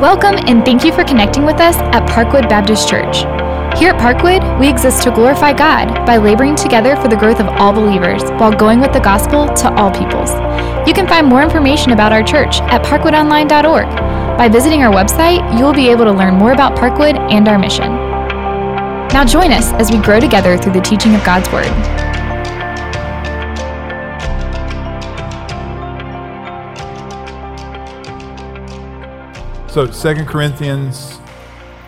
Welcome and thank you for connecting with us at Parkwood Baptist Church. Here at Parkwood, we exist to glorify God by laboring together for the growth of all believers while going with the gospel to all peoples. You can find more information about our church at parkwoodonline.org. By visiting our website, you will be able to learn more about Parkwood and our mission. Now join us as we grow together through the teaching of God's Word. So, Second Corinthians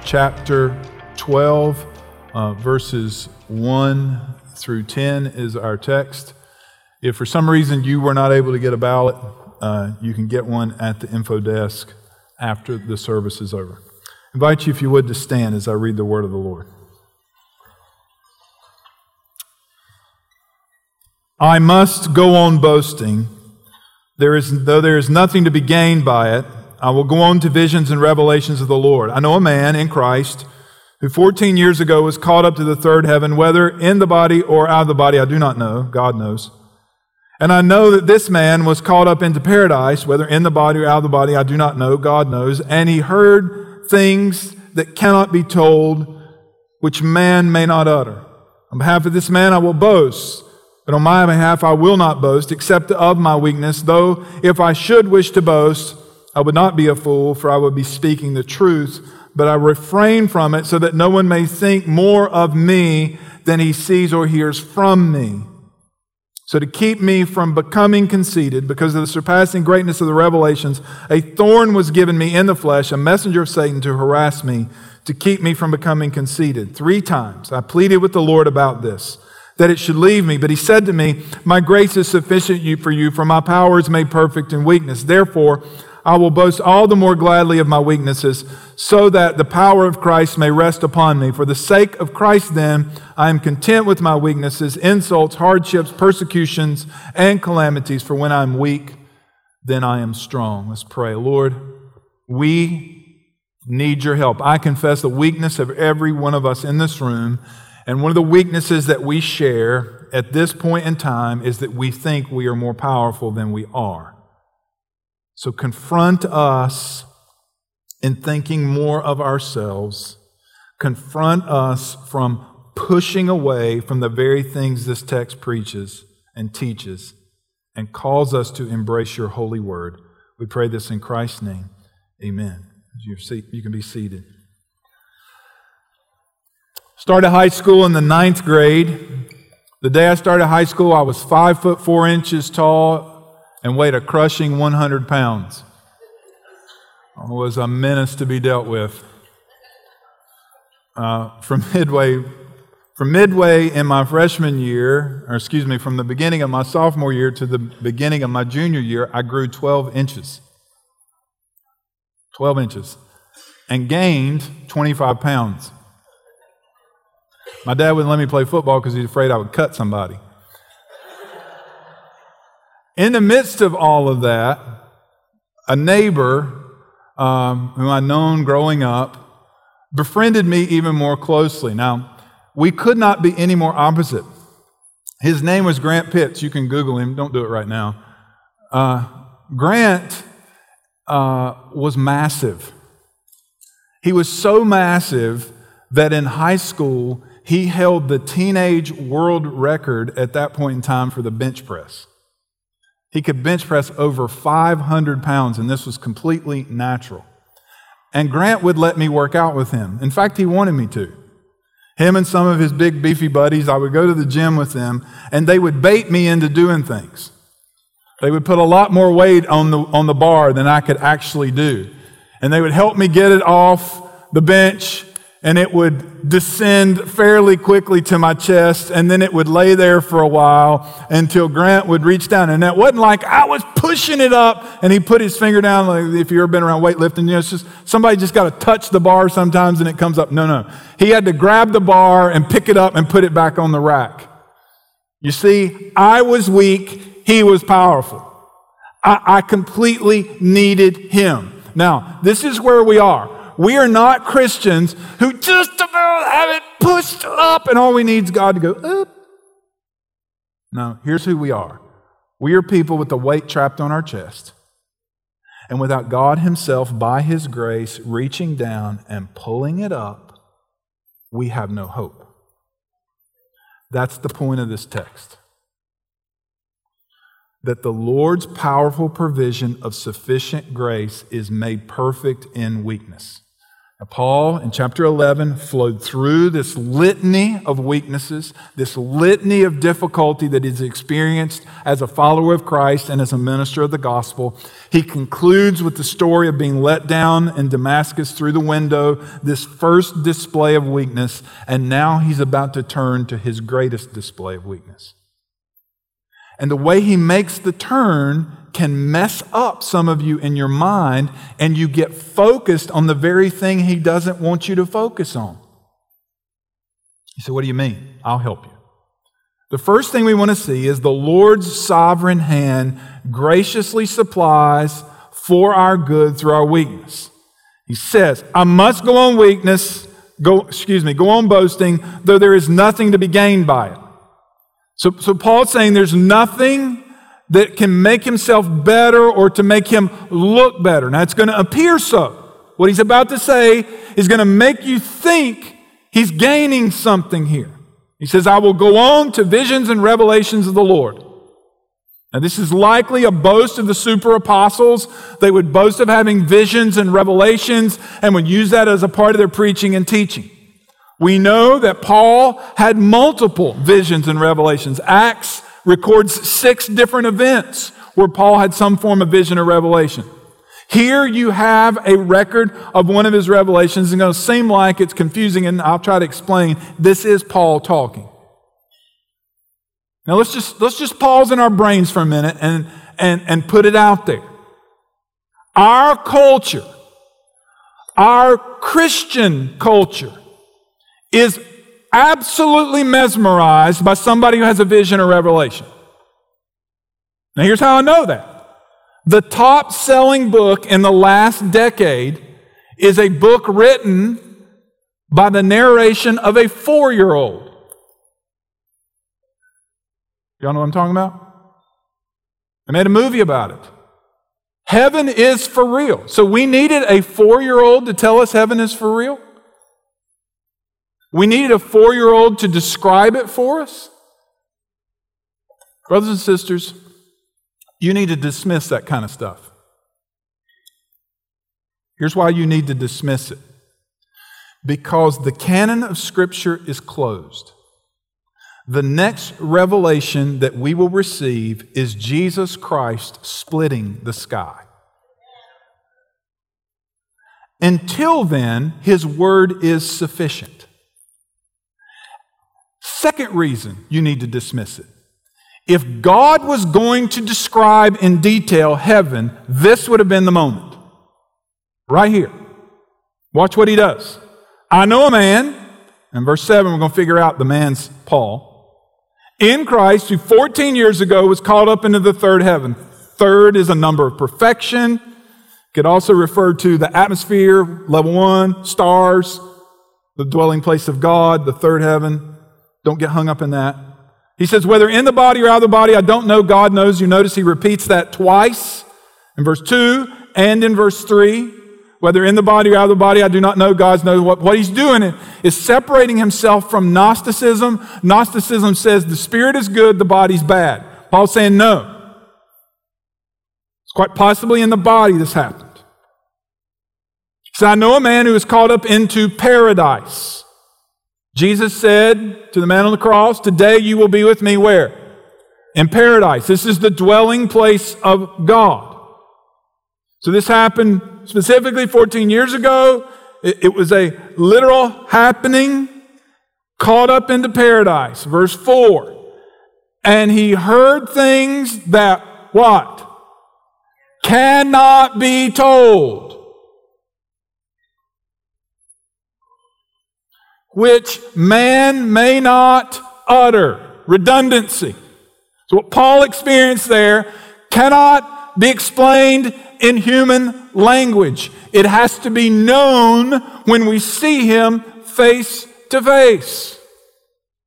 chapter 12, uh, verses 1 through 10 is our text. If for some reason you were not able to get a ballot, uh, you can get one at the info desk after the service is over. I invite you, if you would, to stand as I read the word of the Lord. I must go on boasting. There is, though there is nothing to be gained by it, I will go on to visions and revelations of the Lord. I know a man in Christ who 14 years ago was caught up to the third heaven, whether in the body or out of the body, I do not know. God knows. And I know that this man was caught up into paradise, whether in the body or out of the body, I do not know. God knows. And he heard things that cannot be told, which man may not utter. On behalf of this man, I will boast. But on my behalf, I will not boast, except of my weakness, though if I should wish to boast, I would not be a fool, for I would be speaking the truth, but I refrain from it so that no one may think more of me than he sees or hears from me. So, to keep me from becoming conceited, because of the surpassing greatness of the revelations, a thorn was given me in the flesh, a messenger of Satan to harass me, to keep me from becoming conceited. Three times I pleaded with the Lord about this, that it should leave me. But he said to me, My grace is sufficient for you, for my power is made perfect in weakness. Therefore, I will boast all the more gladly of my weaknesses, so that the power of Christ may rest upon me. For the sake of Christ, then, I am content with my weaknesses, insults, hardships, persecutions, and calamities. For when I'm weak, then I am strong. Let's pray. Lord, we need your help. I confess the weakness of every one of us in this room. And one of the weaknesses that we share at this point in time is that we think we are more powerful than we are. So confront us in thinking more of ourselves. Confront us from pushing away from the very things this text preaches and teaches and calls us to embrace your holy word. We pray this in Christ's name. Amen. You can be seated. Started high school in the ninth grade. The day I started high school, I was five foot four inches tall and weighed a crushing 100 pounds. It was a menace to be dealt with. Uh, from midway, from midway in my freshman year, or excuse me, from the beginning of my sophomore year to the beginning of my junior year, I grew 12 inches. 12 inches. And gained 25 pounds. My dad wouldn't let me play football because he's afraid I would cut somebody. In the midst of all of that, a neighbor um, whom I'd known growing up befriended me even more closely. Now, we could not be any more opposite. His name was Grant Pitts. You can Google him. Don't do it right now. Uh, Grant uh, was massive. He was so massive that in high school, he held the teenage world record at that point in time for the bench press. He could bench press over 500 pounds, and this was completely natural. And Grant would let me work out with him. In fact, he wanted me to. Him and some of his big, beefy buddies, I would go to the gym with them, and they would bait me into doing things. They would put a lot more weight on the, on the bar than I could actually do. And they would help me get it off the bench and it would descend fairly quickly to my chest, and then it would lay there for a while until Grant would reach down. And it wasn't like I was pushing it up, and he put his finger down. Like if you've ever been around weightlifting, you know, it's just somebody just got to touch the bar sometimes, and it comes up. No, no, he had to grab the bar and pick it up and put it back on the rack. You see, I was weak; he was powerful. I, I completely needed him. Now, this is where we are. We are not Christians who just about have it pushed up and all we need is God to go up. No, here's who we are. We are people with the weight trapped on our chest. and without God Himself, by His grace, reaching down and pulling it up, we have no hope. That's the point of this text. That the Lord's powerful provision of sufficient grace is made perfect in weakness. Paul in chapter 11 flowed through this litany of weaknesses, this litany of difficulty that he's experienced as a follower of Christ and as a minister of the gospel. He concludes with the story of being let down in Damascus through the window, this first display of weakness, and now he's about to turn to his greatest display of weakness. And the way he makes the turn can mess up some of you in your mind, and you get focused on the very thing he doesn't want you to focus on. You say, What do you mean? I'll help you. The first thing we want to see is the Lord's sovereign hand graciously supplies for our good through our weakness. He says, I must go on weakness, go, excuse me, go on boasting, though there is nothing to be gained by it. So, so Paul's saying there's nothing that can make himself better or to make him look better. Now, it's going to appear so. What he's about to say is going to make you think he's gaining something here. He says, I will go on to visions and revelations of the Lord. Now, this is likely a boast of the super apostles. They would boast of having visions and revelations and would use that as a part of their preaching and teaching. We know that Paul had multiple visions and revelations. Acts records six different events where Paul had some form of vision or revelation. Here you have a record of one of his revelations. It's going to seem like it's confusing, and I'll try to explain. This is Paul talking. Now let's just let's just pause in our brains for a minute and, and, and put it out there. Our culture, our Christian culture, is absolutely mesmerized by somebody who has a vision or revelation. Now, here's how I know that. The top selling book in the last decade is a book written by the narration of a four year old. Y'all know what I'm talking about? I made a movie about it. Heaven is for real. So we needed a four year old to tell us heaven is for real? We needed a four year old to describe it for us. Brothers and sisters, you need to dismiss that kind of stuff. Here's why you need to dismiss it because the canon of Scripture is closed. The next revelation that we will receive is Jesus Christ splitting the sky. Until then, His word is sufficient. Second reason you need to dismiss it. If God was going to describe in detail heaven, this would have been the moment. Right here. Watch what he does. I know a man, in verse 7, we're going to figure out the man's Paul, in Christ who 14 years ago was called up into the third heaven. Third is a number of perfection. Could also refer to the atmosphere, level one, stars, the dwelling place of God, the third heaven. Don't get hung up in that. He says, whether in the body or out of the body, I don't know. God knows. You notice he repeats that twice in verse 2 and in verse 3. Whether in the body or out of the body, I do not know. God knows what, what he's doing is separating himself from Gnosticism. Gnosticism says the spirit is good, the body's bad. Paul's saying no. It's quite possibly in the body this happened. So I know a man who is caught up into paradise. Jesus said to the man on the cross, Today you will be with me where? In paradise. This is the dwelling place of God. So this happened specifically 14 years ago. It, was a literal happening caught up into paradise. Verse 4. And he heard things that what? Cannot be told. Which man may not utter. Redundancy. So, what Paul experienced there cannot be explained in human language. It has to be known when we see him face to face.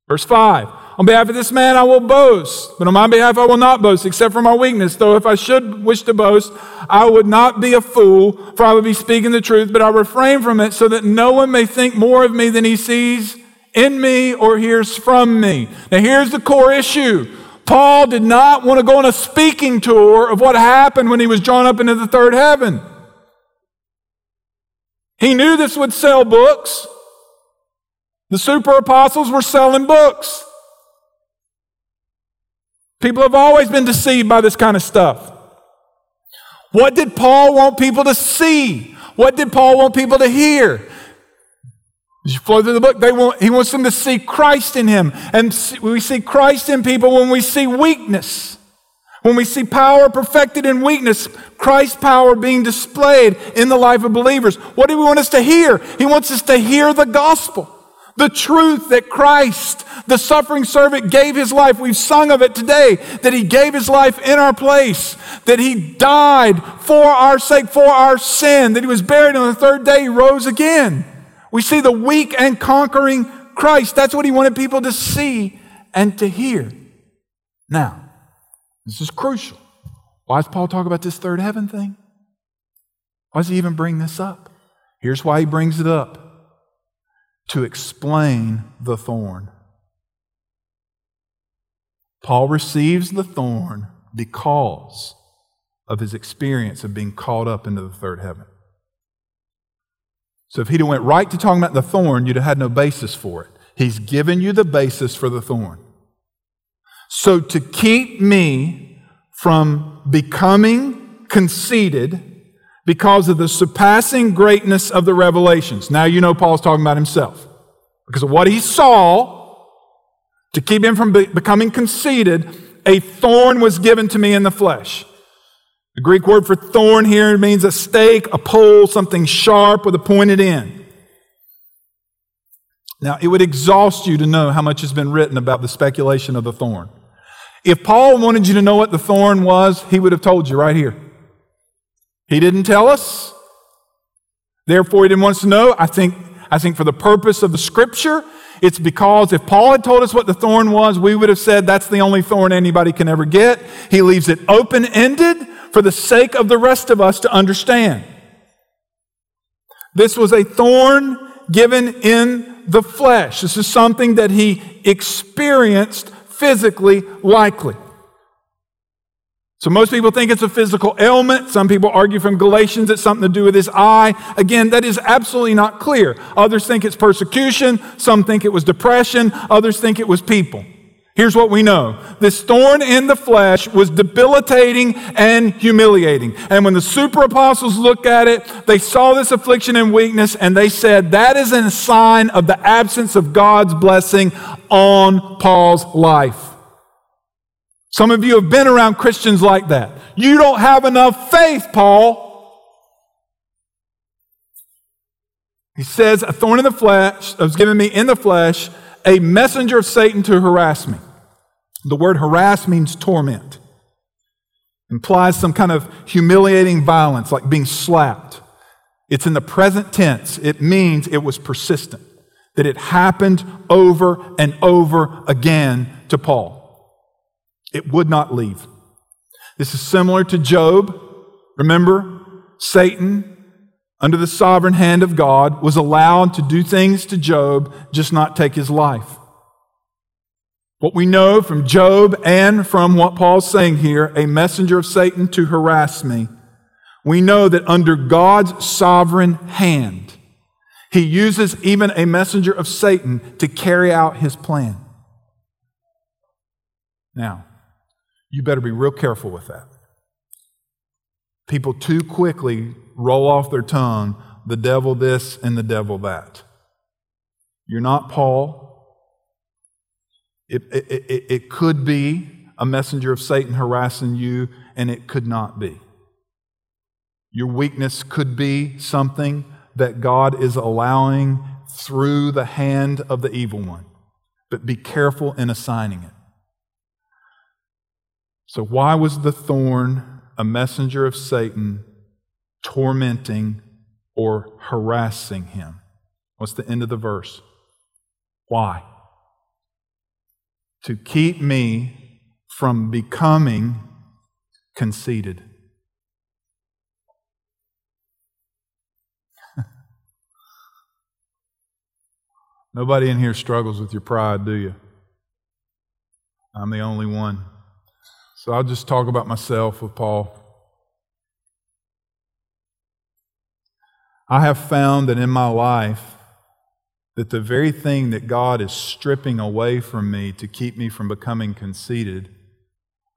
Verse 5 On behalf of this man, I will boast, but on my behalf, I will not boast, except for my weakness. Though if I should wish to boast, I would not be a fool, for I would be speaking the truth, but I refrain from it so that no one may think more of me than he sees in me or hears from me. Now, here's the core issue. Paul did not want to go on a speaking tour of what happened when he was drawn up into the third heaven. He knew this would sell books. The super apostles were selling books. People have always been deceived by this kind of stuff. What did Paul want people to see? What did Paul want people to hear? As you flow through the book, want, he wants them to see Christ in him. And we see Christ in people when we see weakness. When we see power perfected in weakness, Christ's power being displayed in the life of believers. What do we want us to hear? He wants us to hear the gospel. The truth that Christ, the suffering servant, gave his life. We've sung of it today, that he gave his life in our place, that he died for our sake, for our sin, that he was buried on the third day, he rose again. We see the weak and conquering Christ. That's what he wanted people to see and to hear. Now, this is crucial. Why does Paul talk about this third heaven thing? Why does he even bring this up? Here's why he brings it up to explain the thorn. Paul receives the thorn because of his experience of being caught up into the third heaven. So if he'd have went right to talking about the thorn, you'd have had no basis for it. He's given you the basis for the thorn. So to keep me from becoming conceited because of the surpassing greatness of the revelations. Now you know Paul's talking about himself. Because of what he saw, to keep him from be- becoming conceited, a thorn was given to me in the flesh. The Greek word for thorn here means a stake, a pole, something sharp with a pointed end. Now, it would exhaust you to know how much has been written about the speculation of the thorn. If Paul wanted you to know what the thorn was, he would have told you right here. He didn't tell us. Therefore, he didn't want us to know. I think, I think for the purpose of the scripture, it's because if Paul had told us what the thorn was, we would have said that's the only thorn anybody can ever get. He leaves it open ended for the sake of the rest of us to understand. This was a thorn given in the flesh. This is something that he experienced physically, likely. So most people think it's a physical ailment. Some people argue from Galatians it's something to do with his eye. Again, that is absolutely not clear. Others think it's persecution. Some think it was depression. Others think it was people. Here's what we know. This thorn in the flesh was debilitating and humiliating. And when the super apostles looked at it, they saw this affliction and weakness and they said, that is a sign of the absence of God's blessing on Paul's life. Some of you have been around Christians like that. You don't have enough faith, Paul. He says, A thorn in the flesh was given me in the flesh, a messenger of Satan to harass me. The word harass means torment, implies some kind of humiliating violence, like being slapped. It's in the present tense, it means it was persistent, that it happened over and over again to Paul. It would not leave. This is similar to Job. Remember, Satan, under the sovereign hand of God, was allowed to do things to Job, just not take his life. What we know from Job and from what Paul's saying here, a messenger of Satan to harass me, we know that under God's sovereign hand, he uses even a messenger of Satan to carry out his plan. Now, you better be real careful with that. People too quickly roll off their tongue the devil this and the devil that. You're not Paul. It, it, it, it could be a messenger of Satan harassing you, and it could not be. Your weakness could be something that God is allowing through the hand of the evil one. But be careful in assigning it. So, why was the thorn a messenger of Satan tormenting or harassing him? What's the end of the verse? Why? to keep me from becoming conceited. Nobody in here struggles with your pride, do you? I'm the only one. So I'll just talk about myself with Paul. I have found that in my life, that the very thing that God is stripping away from me to keep me from becoming conceited,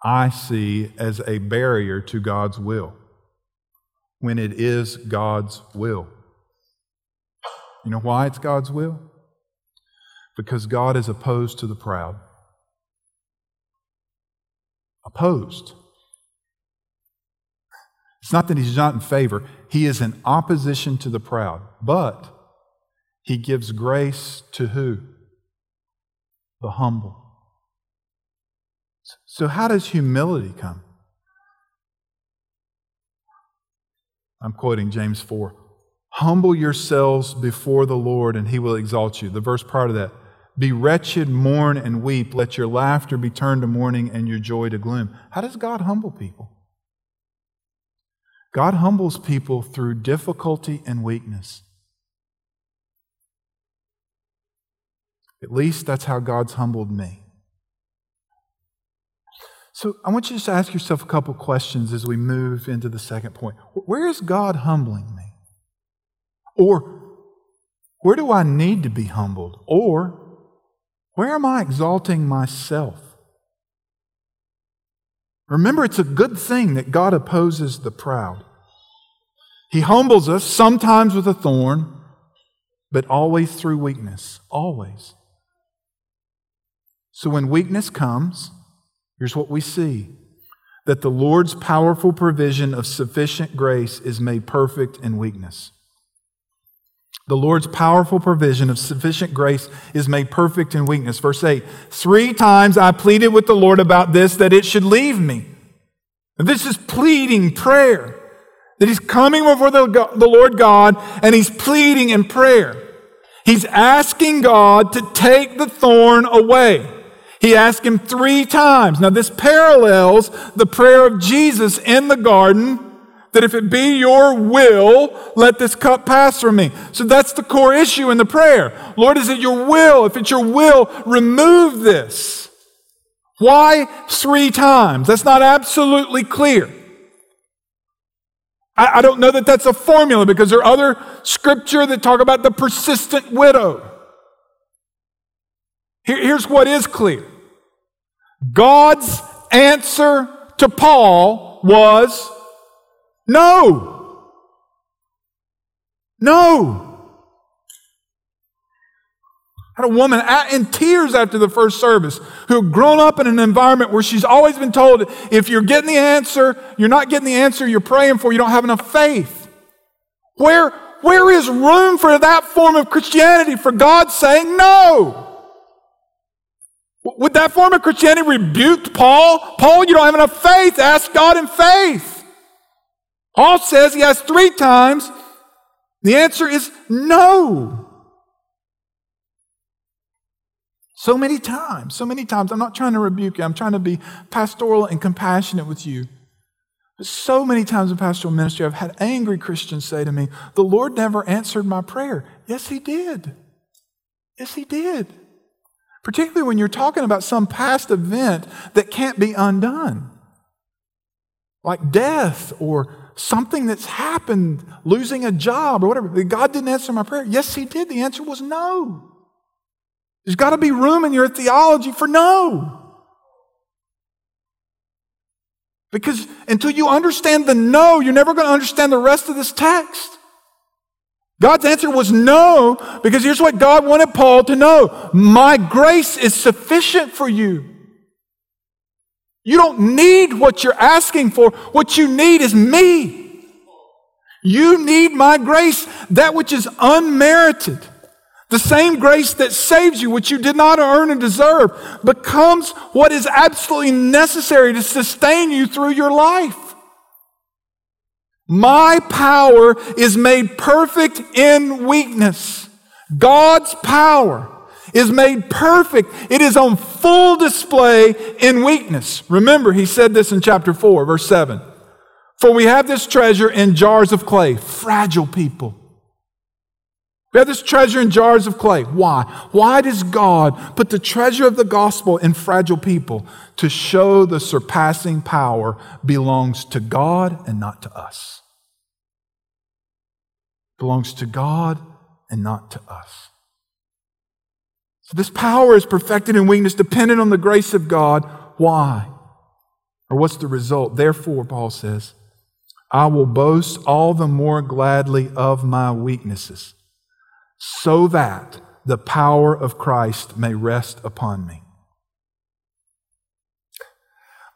I see as a barrier to God's will when it is God's will. You know why it's God's will? Because God is opposed to the proud. Opposed. It's not that he's not in favor, he is in opposition to the proud. But he gives grace to who? The humble. So, how does humility come? I'm quoting James 4. Humble yourselves before the Lord, and he will exalt you. The verse prior to that. Be wretched, mourn, and weep. Let your laughter be turned to mourning and your joy to gloom. How does God humble people? God humbles people through difficulty and weakness. At least that's how God's humbled me. So I want you to ask yourself a couple questions as we move into the second point. Where is God humbling me? Or where do I need to be humbled? Or where am I exalting myself? Remember, it's a good thing that God opposes the proud. He humbles us, sometimes with a thorn, but always through weakness. Always. So when weakness comes, here's what we see that the Lord's powerful provision of sufficient grace is made perfect in weakness. The Lord's powerful provision of sufficient grace is made perfect in weakness. Verse 8 Three times I pleaded with the Lord about this, that it should leave me. This is pleading prayer. That he's coming before the, the Lord God and he's pleading in prayer. He's asking God to take the thorn away. He asked him three times. Now, this parallels the prayer of Jesus in the garden that if it be your will, let this cup pass from me. So that's the core issue in the prayer. Lord, is it your will? If it's your will, remove this. Why three times? That's not absolutely clear. I, I don't know that that's a formula because there are other scripture that talk about the persistent widow. Here, here's what is clear God's answer to Paul was no. No. I had a woman in tears after the first service who had grown up in an environment where she's always been told if you're getting the answer, you're not getting the answer you're praying for, you don't have enough faith. Where, where is room for that form of Christianity for God saying no? Would that form of Christianity rebuke Paul? Paul, you don't have enough faith. Ask God in faith. Paul says he has three times. The answer is no. So many times, so many times. I'm not trying to rebuke you, I'm trying to be pastoral and compassionate with you. But so many times in pastoral ministry, I've had angry Christians say to me, The Lord never answered my prayer. Yes, He did. Yes, He did particularly when you're talking about some past event that can't be undone, like death or something that's happened, losing a job or whatever. God didn't answer my prayer. Yes, He did. The answer was no. There's got to be room in your theology for no. Because until you understand the no, you're never going to understand the rest of this text. God's answer was no, because here's what God wanted Paul to know My grace is sufficient for you. You don't need what you're asking for. What you need is me. You need my grace, that which is unmerited. The same grace that saves you, which you did not earn and deserve, becomes what is absolutely necessary to sustain you through your life. My power is made perfect in weakness. God's power is made perfect. It is on full display in weakness. Remember, he said this in chapter 4, verse 7. For we have this treasure in jars of clay, fragile people. We have this treasure in jars of clay. Why? Why does God put the treasure of the gospel in fragile people? To show the surpassing power belongs to God and not to us. Belongs to God and not to us. This power is perfected in weakness, dependent on the grace of God. Why? Or what's the result? Therefore, Paul says, I will boast all the more gladly of my weaknesses, so that the power of Christ may rest upon me.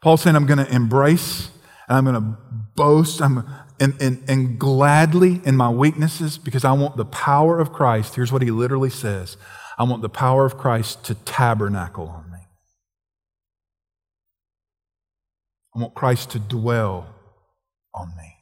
Paul's saying, I'm going to embrace and I'm going to boast I'm, and, and, and gladly in my weaknesses because I want the power of Christ. Here's what he literally says I want the power of Christ to tabernacle on me. I want Christ to dwell on me.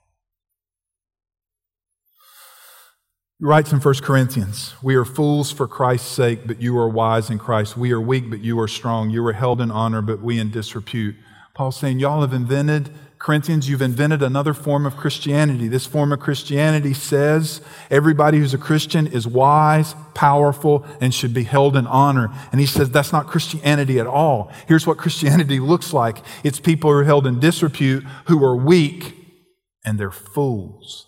He writes in 1 Corinthians, We are fools for Christ's sake, but you are wise in Christ. We are weak, but you are strong. You are held in honor, but we in disrepute. Paul's saying, Y'all have invented Corinthians, you've invented another form of Christianity. This form of Christianity says everybody who's a Christian is wise, powerful, and should be held in honor. And he says that's not Christianity at all. Here's what Christianity looks like it's people who are held in disrepute, who are weak, and they're fools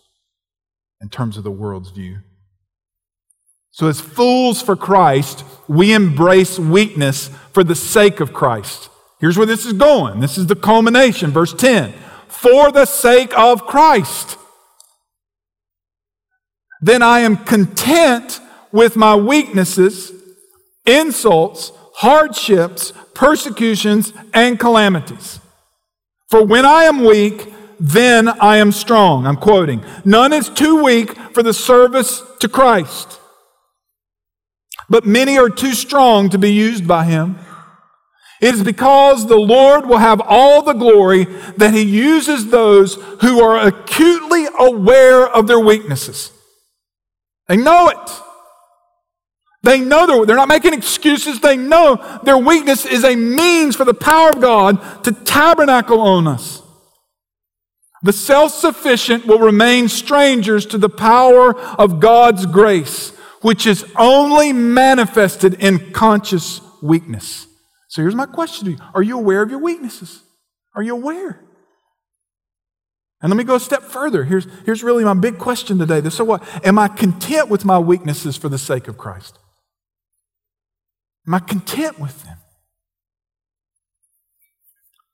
in terms of the world's view. So, as fools for Christ, we embrace weakness for the sake of Christ. Here's where this is going. This is the culmination, verse 10. For the sake of Christ. Then I am content with my weaknesses, insults, hardships, persecutions, and calamities. For when I am weak, then I am strong. I'm quoting. None is too weak for the service to Christ, but many are too strong to be used by him. It is because the Lord will have all the glory that He uses those who are acutely aware of their weaknesses. They know it. They know they're, they're not making excuses. They know their weakness is a means for the power of God to tabernacle on us. The self sufficient will remain strangers to the power of God's grace, which is only manifested in conscious weakness. So here's my question to you Are you aware of your weaknesses? Are you aware? And let me go a step further. Here's, here's really my big question today. So what? Am I content with my weaknesses for the sake of Christ? Am I content with them?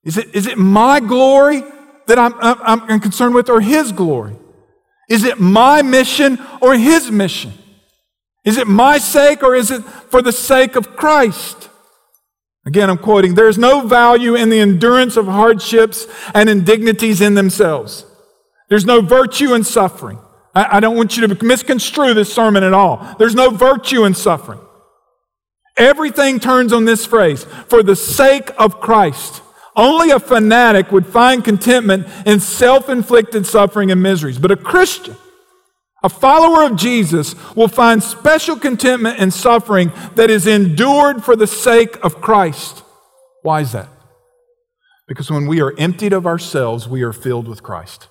Is it, is it my glory that I'm, I'm, I'm concerned with or His glory? Is it my mission or His mission? Is it my sake or is it for the sake of Christ? Again, I'm quoting, there's no value in the endurance of hardships and indignities in themselves. There's no virtue in suffering. I, I, don't want you to misconstrue this sermon at all. There's no virtue in suffering. Everything turns on this phrase for the sake of Christ. Only a fanatic would find contentment in self inflicted suffering and miseries. But a Christian, a follower of Jesus will find special contentment in suffering that is endured for the sake of Christ. Why is that? Because when we are emptied of ourselves, we are filled with Christ.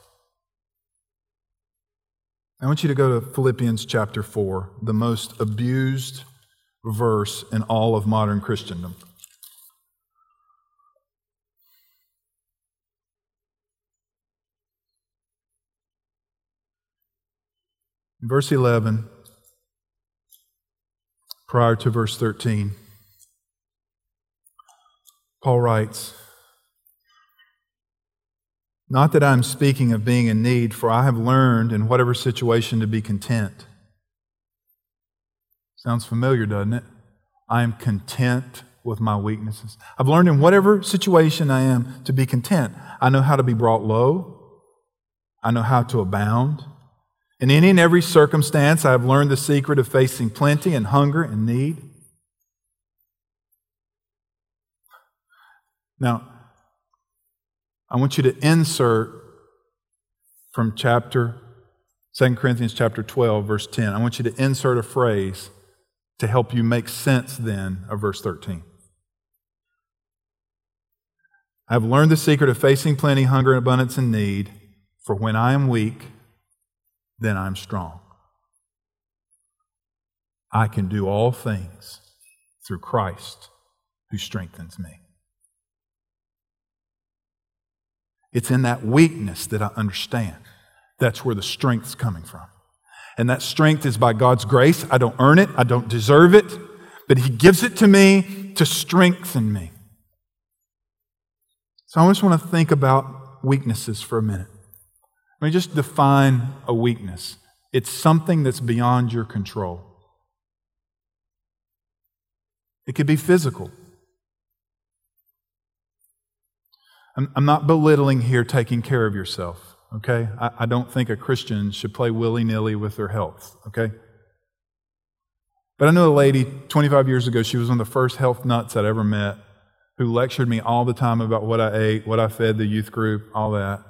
I want you to go to Philippians chapter 4, the most abused verse in all of modern Christendom. Verse 11, prior to verse 13, Paul writes, Not that I'm speaking of being in need, for I have learned in whatever situation to be content. Sounds familiar, doesn't it? I am content with my weaknesses. I've learned in whatever situation I am to be content. I know how to be brought low. I know how to abound. In any and every circumstance, I have learned the secret of facing plenty and hunger and need. Now, I want you to insert from chapter 2 Corinthians chapter 12 verse 10. I want you to insert a phrase to help you make sense then of verse 13. I have learned the secret of facing plenty, hunger, abundance, and need, for when I am weak, then I'm strong. I can do all things through Christ who strengthens me. It's in that weakness that I understand. That's where the strength's coming from. And that strength is by God's grace. I don't earn it, I don't deserve it, but He gives it to me to strengthen me. So I just want to think about weaknesses for a minute. Let me just define a weakness it's something that's beyond your control. It could be physical. I'm, I'm not belittling here taking care of yourself, okay? I, I don't think a Christian should play willy nilly with their health, okay? But I know a lady 25 years ago, she was one of the first health nuts I'd ever met who lectured me all the time about what I ate, what I fed the youth group, all that.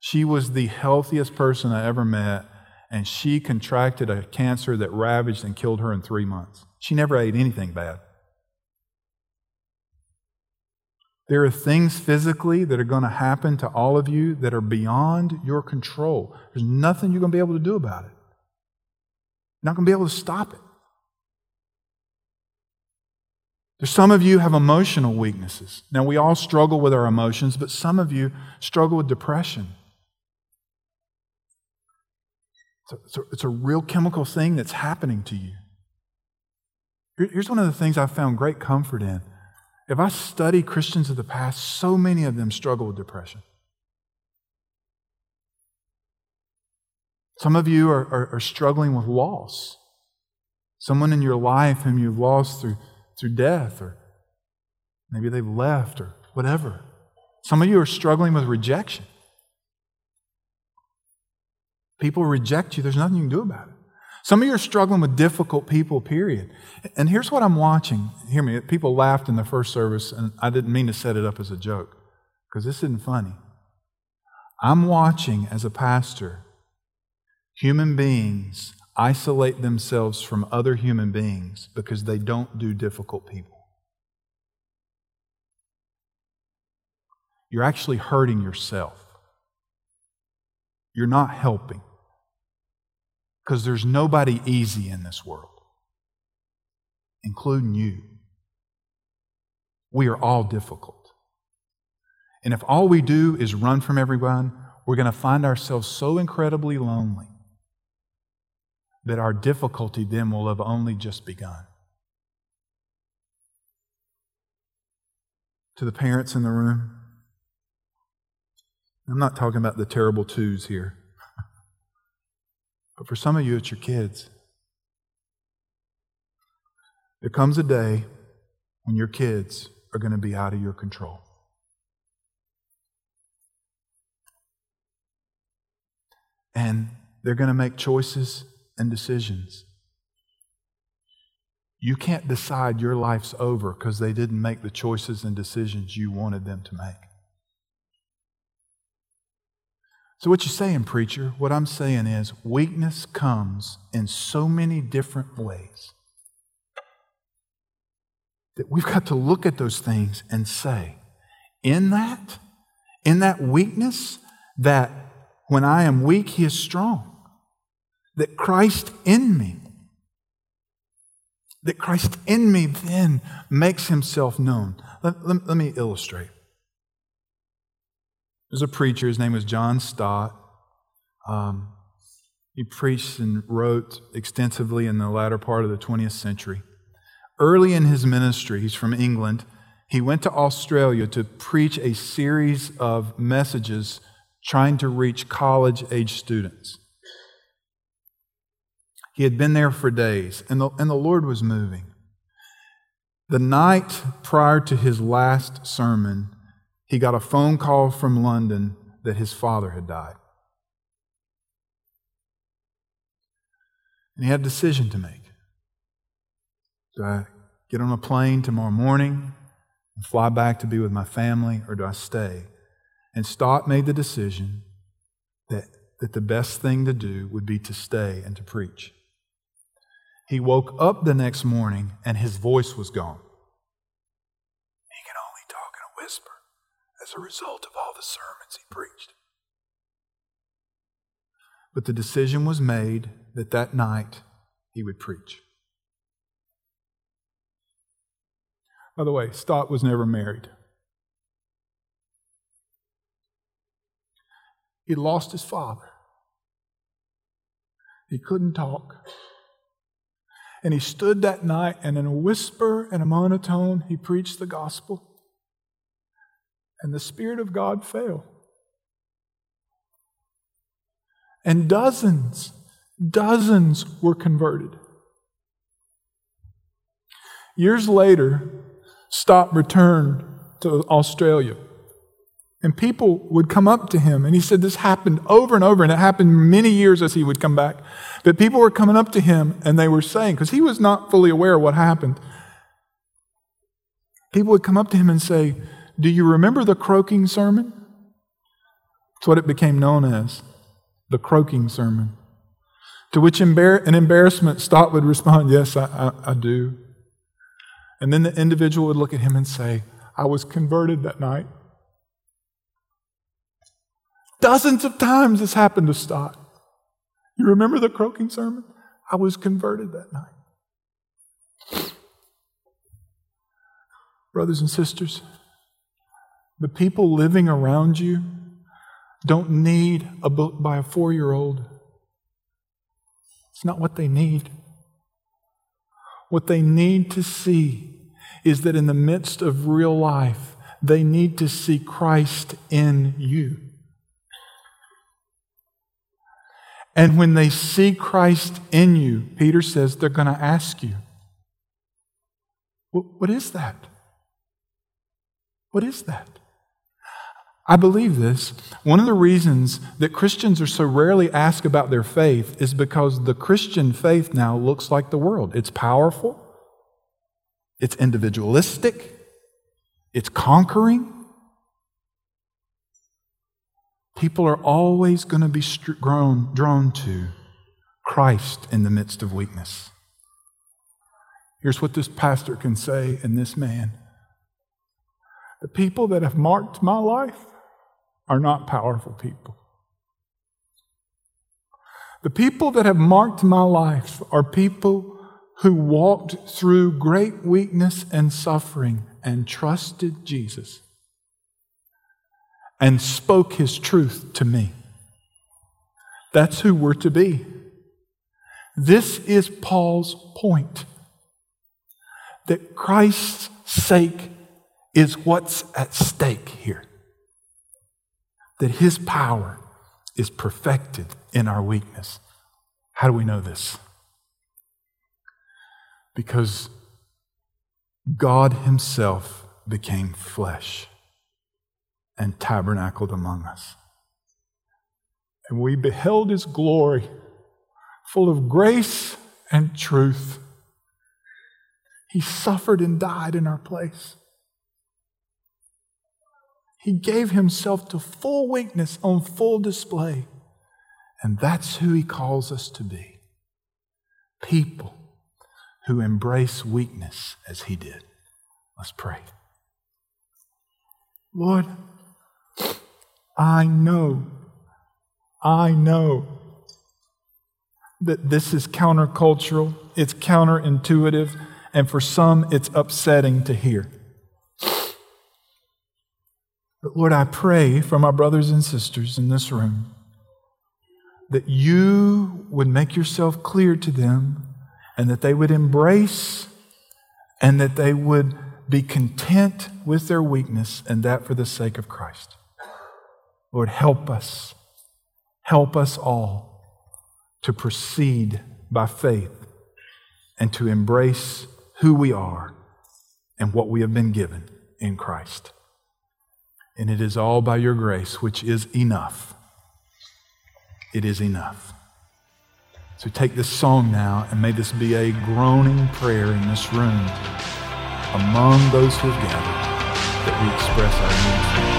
She was the healthiest person I ever met, and she contracted a cancer that ravaged and killed her in three months. She never ate anything bad. There are things physically that are going to happen to all of you that are beyond your control. There's nothing you're going to be able to do about it. You're not going to be able to stop it. There's some of you have emotional weaknesses. Now, we all struggle with our emotions, but some of you struggle with depression. It's a, it's a, real chemical thing that's happening to you. Here's one of the things I've found great comfort in. If I study Christians of the past, so many of them struggle with depression. Some of you are, are, are struggling with loss. Someone in your life whom you've lost through through death, or maybe they've left, or whatever. Some of you are struggling with rejection. People reject you, there's nothing you can do about it. Some of you are struggling with difficult people, period. And here's what I'm watching. Hear me, people laughed in the first service, and I didn't mean to set it up as a joke, because this isn't funny. I'm watching as a pastor human beings isolate themselves from other human beings because they don't do difficult people. You're actually hurting yourself. You're not helping because there's nobody easy in this world, including you. We are all difficult. And if all we do is run from everyone, we're going to find ourselves so incredibly lonely that our difficulty then will have only just begun. To the parents in the room, I'm not talking about the terrible twos here, but for some of you, it's your kids. There comes a day when your kids are going to be out of your control. And they're going to make choices and decisions. You can't decide your life's over because they didn't make the choices and decisions you wanted them to make. So, what you're saying, preacher? What I'm saying is weakness comes in so many different ways that we've got to look at those things and say, in that, in that weakness, that when I am weak, He is strong that Christ in me, that Christ in me then makes himself known. Let, let, let, me illustrate. There's a preacher, his name was John Stott. Um, he preached and wrote extensively in the latter part of the 20th century. Early in his ministry, he's from England, he went to Australia to preach a series of messages trying to reach college age students. He had been there for days, and the, and the Lord was moving. The night prior to his last sermon, he got a phone call from London that his father had died. And he had a decision to make. Do I get on a plane tomorrow morning and fly back to be with my family, or do I stay? And Stott made the decision that, that the best thing to do would be to stay and to preach. He woke up the next morning and his voice was gone. He can only talk in a whisper as a result of all the sermons he preached. But the decision was made that that night he would preach. By the way, Stott was never married. He lost his father. He couldn't talk. And he stood that night, and in a whisper and a monotone, he preached the gospel. And the Spirit of God fell. And dozens, dozens were converted. Years later, Stott returned to Australia. And people would come up to him, and he said this happened over and over, and it happened many years as he would come back. But people were coming up to him, and they were saying, because he was not fully aware of what happened, people would come up to him and say, Do you remember the croaking sermon? That's what it became known as the croaking sermon. To which embar- an embarrassment, Stott would respond, Yes, I, I, I do. And then the individual would look at him and say, I was converted that night. Dozens of times this happened to Stott. You remember the croaking sermon? I was converted that night. Brothers and sisters, the people living around you don't need a book by a four year old. It's not what they need. What they need to see is that in the midst of real life, they need to see Christ in you. And when they see Christ in you, Peter says they're going to ask you, What is that? What is that? I believe this. One of the reasons that Christians are so rarely asked about their faith is because the Christian faith now looks like the world. It's powerful, it's individualistic, it's conquering, People are always going to be drawn, drawn to Christ in the midst of weakness. Here's what this pastor can say and this man The people that have marked my life are not powerful people. The people that have marked my life are people who walked through great weakness and suffering and trusted Jesus and spoke his truth to me. That's who we're to be. This is Paul's point that Christ's sake is what's at stake here. That his power is perfected in our weakness. How do we know this? Because God himself became flesh and tabernacled among us. And we beheld his glory, full of grace and truth. He suffered and died in our place. He gave himself to full weakness on full display. And that's who he calls us to be people who embrace weakness as he did. Let's pray. Lord, I know, I know that this is countercultural, it's counterintuitive, and for some it's upsetting to hear. But Lord, I pray for my brothers and sisters in this room that you would make yourself clear to them and that they would embrace and that they would be content with their weakness and that for the sake of Christ. Lord, help us. Help us all to proceed by faith and to embrace who we are and what we have been given in Christ. And it is all by your grace, which is enough. It is enough. So take this song now and may this be a groaning prayer in this room among those who have gathered that we express our need for you.